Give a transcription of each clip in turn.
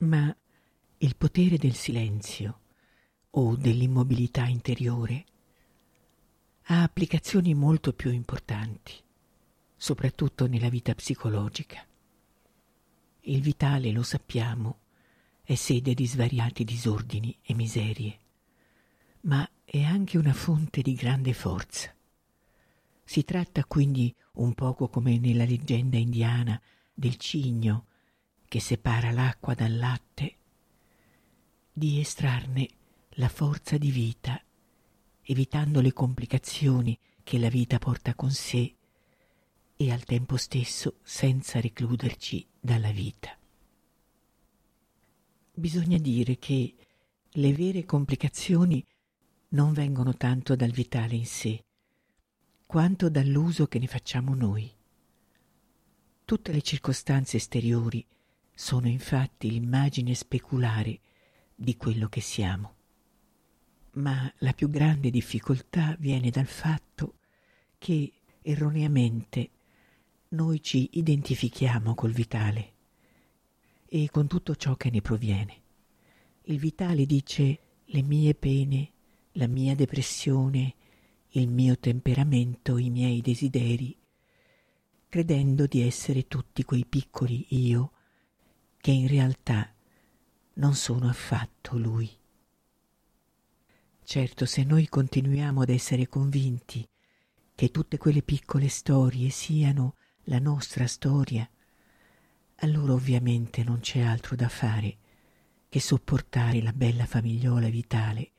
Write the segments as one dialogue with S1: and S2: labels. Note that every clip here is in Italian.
S1: Ma il potere del silenzio o dell'immobilità interiore ha applicazioni molto più importanti, soprattutto nella vita psicologica. Il vitale, lo sappiamo, è sede di svariati disordini e miserie, ma è anche una fonte di grande forza. Si tratta quindi un poco come nella leggenda indiana del cigno che separa l'acqua dal latte, di estrarne la forza di vita, evitando le complicazioni che la vita porta con sé e al tempo stesso senza recluderci dalla vita. Bisogna dire che le vere complicazioni non vengono tanto dal vitale in sé, quanto dall'uso che ne facciamo noi. Tutte le circostanze esteriori sono infatti l'immagine speculare di quello che siamo. Ma la più grande difficoltà viene dal fatto che erroneamente noi ci identifichiamo col vitale e con tutto ciò che ne proviene. Il vitale dice le mie pene, la mia depressione, il mio temperamento, i miei desideri, credendo di essere tutti quei piccoli io che in realtà non sono affatto lui. Certo, se noi continuiamo ad essere convinti che tutte quelle piccole storie siano la nostra storia, allora ovviamente non c'è altro da fare che sopportare la bella famigliola vitale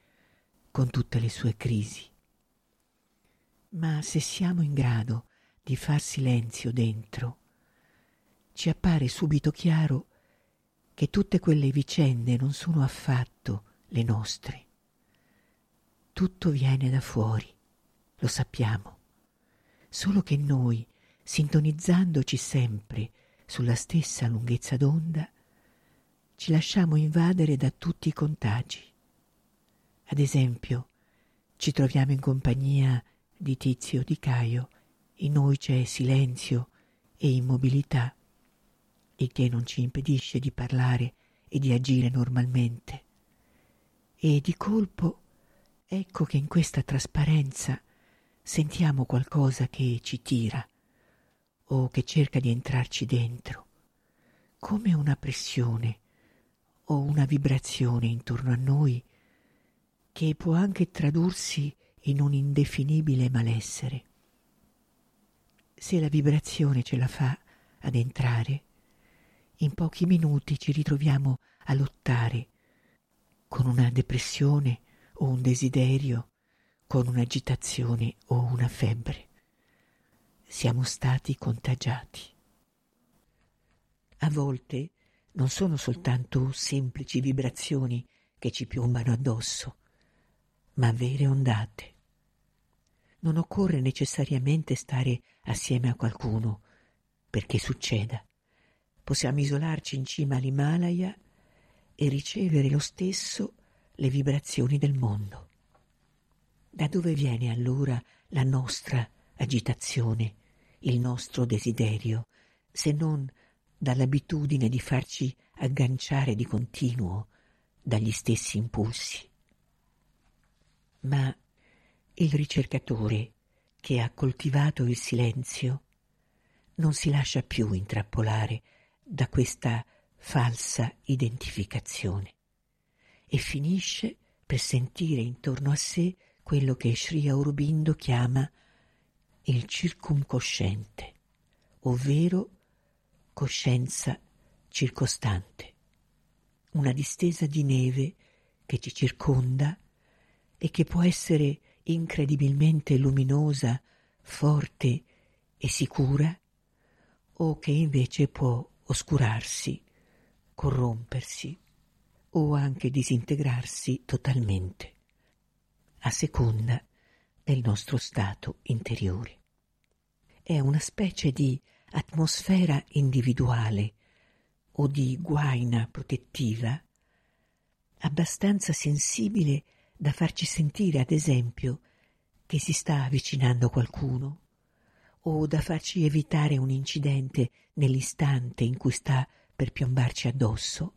S1: con tutte le sue crisi. Ma se siamo in grado di far silenzio dentro, ci appare subito chiaro che tutte quelle vicende non sono affatto le nostre. Tutto viene da fuori, lo sappiamo, solo che noi, sintonizzandoci sempre sulla stessa lunghezza d'onda, ci lasciamo invadere da tutti i contagi. Ad esempio, ci troviamo in compagnia di Tizio di Caio, in noi c'è silenzio e immobilità, il che non ci impedisce di parlare e di agire normalmente. E di colpo ecco che in questa trasparenza sentiamo qualcosa che ci tira o che cerca di entrarci dentro, come una pressione o una vibrazione intorno a noi che può anche tradursi in un indefinibile malessere. Se la vibrazione ce la fa ad entrare, in pochi minuti ci ritroviamo a lottare con una depressione o un desiderio, con un'agitazione o una febbre. Siamo stati contagiati. A volte non sono soltanto semplici vibrazioni che ci piombano addosso, ma vere ondate. Non occorre necessariamente stare assieme a qualcuno perché succeda. Possiamo isolarci in cima all'Himalaya e ricevere lo stesso le vibrazioni del mondo. Da dove viene allora la nostra agitazione, il nostro desiderio, se non dall'abitudine di farci agganciare di continuo dagli stessi impulsi? Ma il ricercatore che ha coltivato il silenzio non si lascia più intrappolare da questa falsa identificazione. E finisce per sentire intorno a sé quello che Sri Aurobindo chiama il circumcosciente, ovvero coscienza circostante, una distesa di neve che ci circonda e che può essere incredibilmente luminosa, forte e sicura, o che invece può oscurarsi, corrompersi o anche disintegrarsi totalmente, a seconda del nostro stato interiore. È una specie di atmosfera individuale o di guaina protettiva abbastanza sensibile da farci sentire, ad esempio, che si sta avvicinando qualcuno, o da farci evitare un incidente nell'istante in cui sta per piombarci addosso,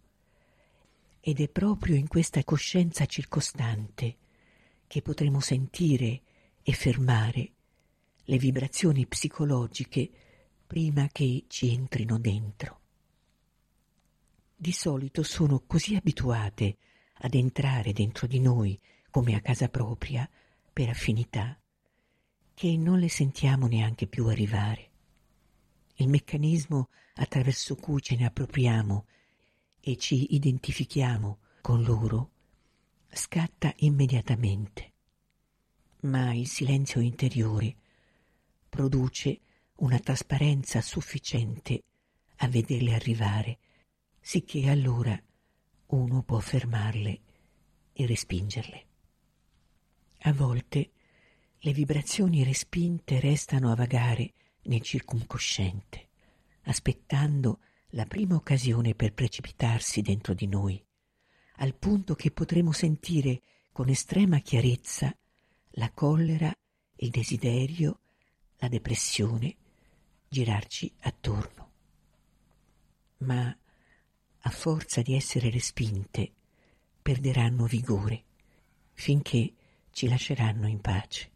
S1: Ed è proprio in questa coscienza circostante che potremo sentire e fermare le vibrazioni psicologiche prima che ci entrino dentro. Di solito sono così abituate ad entrare dentro di noi come a casa propria per affinità che non le sentiamo neanche più arrivare. Il meccanismo attraverso cui ce ne appropriamo e ci identifichiamo con loro scatta immediatamente, ma il silenzio interiore produce una trasparenza sufficiente a vederle arrivare, sicché allora uno può fermarle e respingerle. A volte le vibrazioni respinte restano a vagare nel circumcosciente, aspettando la prima occasione per precipitarsi dentro di noi, al punto che potremo sentire con estrema chiarezza la collera, il desiderio, la depressione girarci attorno. Ma a forza di essere respinte, perderanno vigore finché ci lasceranno in pace.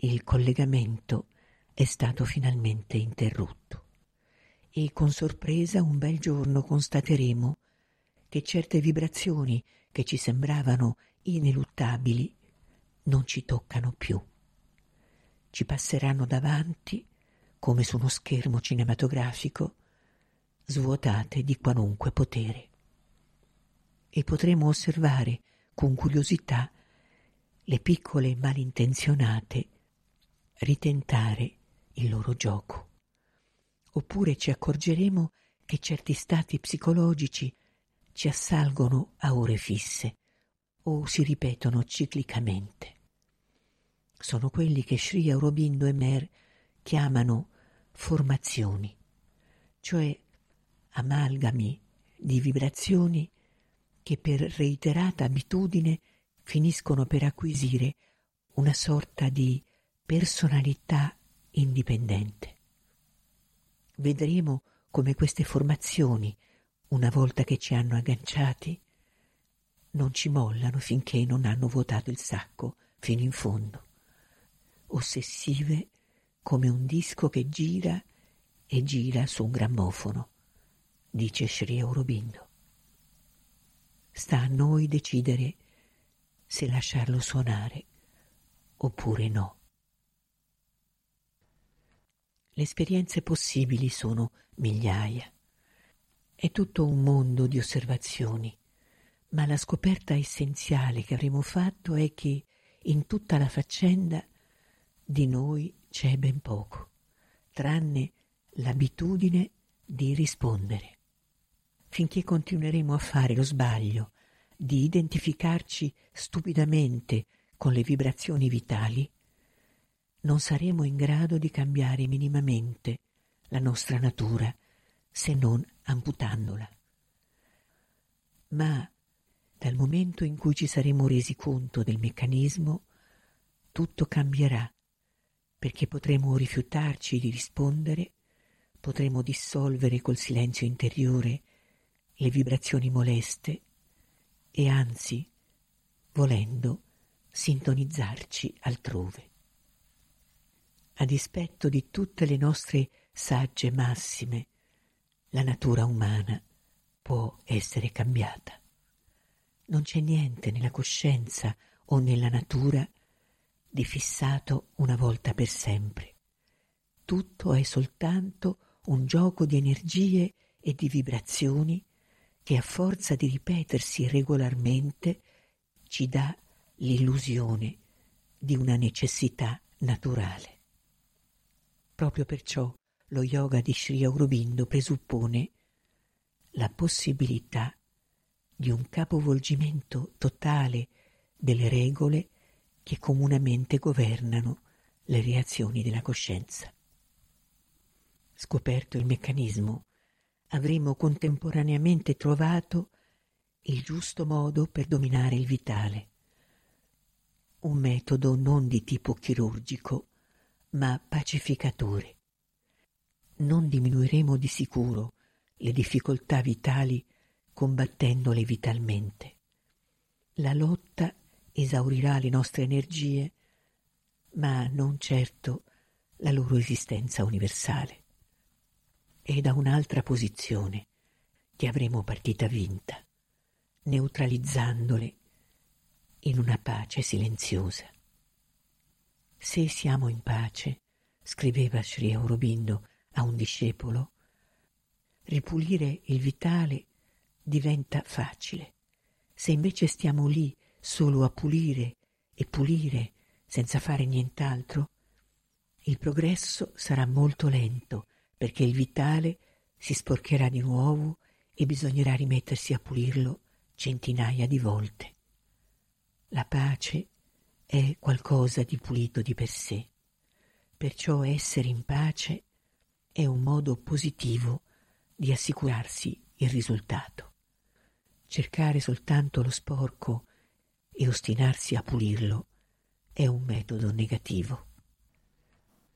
S1: Il collegamento è stato finalmente interrotto e con sorpresa un bel giorno constateremo che certe vibrazioni che ci sembravano ineluttabili non ci toccano più ci passeranno davanti come su uno schermo cinematografico, svuotate di qualunque potere. E potremo osservare con curiosità le piccole malintenzionate ritentare il loro gioco. Oppure ci accorgeremo che certi stati psicologici ci assalgono a ore fisse o si ripetono ciclicamente sono quelli che Sri Aurobindo e Mer chiamano formazioni, cioè amalgami di vibrazioni che per reiterata abitudine finiscono per acquisire una sorta di personalità indipendente. Vedremo come queste formazioni, una volta che ci hanno agganciati, non ci mollano finché non hanno vuotato il sacco fino in fondo ossessive come un disco che gira e gira su un grammofono, dice Sri Aurobindo. Sta a noi decidere se lasciarlo suonare oppure no. Le esperienze possibili sono migliaia. È tutto un mondo di osservazioni, ma la scoperta essenziale che avremo fatto è che in tutta la faccenda di noi c'è ben poco, tranne l'abitudine di rispondere. Finché continueremo a fare lo sbaglio di identificarci stupidamente con le vibrazioni vitali, non saremo in grado di cambiare minimamente la nostra natura se non amputandola. Ma dal momento in cui ci saremo resi conto del meccanismo, tutto cambierà perché potremo rifiutarci di rispondere, potremo dissolvere col silenzio interiore le vibrazioni moleste e anzi, volendo, sintonizzarci altrove. A dispetto di tutte le nostre sagge massime, la natura umana può essere cambiata. Non c'è niente nella coscienza o nella natura di fissato una volta per sempre. Tutto è soltanto un gioco di energie e di vibrazioni che a forza di ripetersi regolarmente ci dà l'illusione di una necessità naturale. Proprio perciò lo yoga di Sri Aurobindo presuppone la possibilità di un capovolgimento totale delle regole che comunemente governano le reazioni della coscienza. Scoperto il meccanismo, avremo contemporaneamente trovato il giusto modo per dominare il vitale, un metodo non di tipo chirurgico, ma pacificatore. Non diminuiremo di sicuro le difficoltà vitali combattendole vitalmente. La lotta esaurirà le nostre energie, ma non certo la loro esistenza universale. È da un'altra posizione che avremo partita vinta, neutralizzandole in una pace silenziosa. Se siamo in pace, scriveva Sri Aurobindo a un discepolo, ripulire il vitale diventa facile. Se invece stiamo lì solo a pulire e pulire senza fare nient'altro, il progresso sarà molto lento perché il vitale si sporcherà di nuovo e bisognerà rimettersi a pulirlo centinaia di volte. La pace è qualcosa di pulito di per sé, perciò essere in pace è un modo positivo di assicurarsi il risultato. Cercare soltanto lo sporco e ostinarsi a pulirlo è un metodo negativo.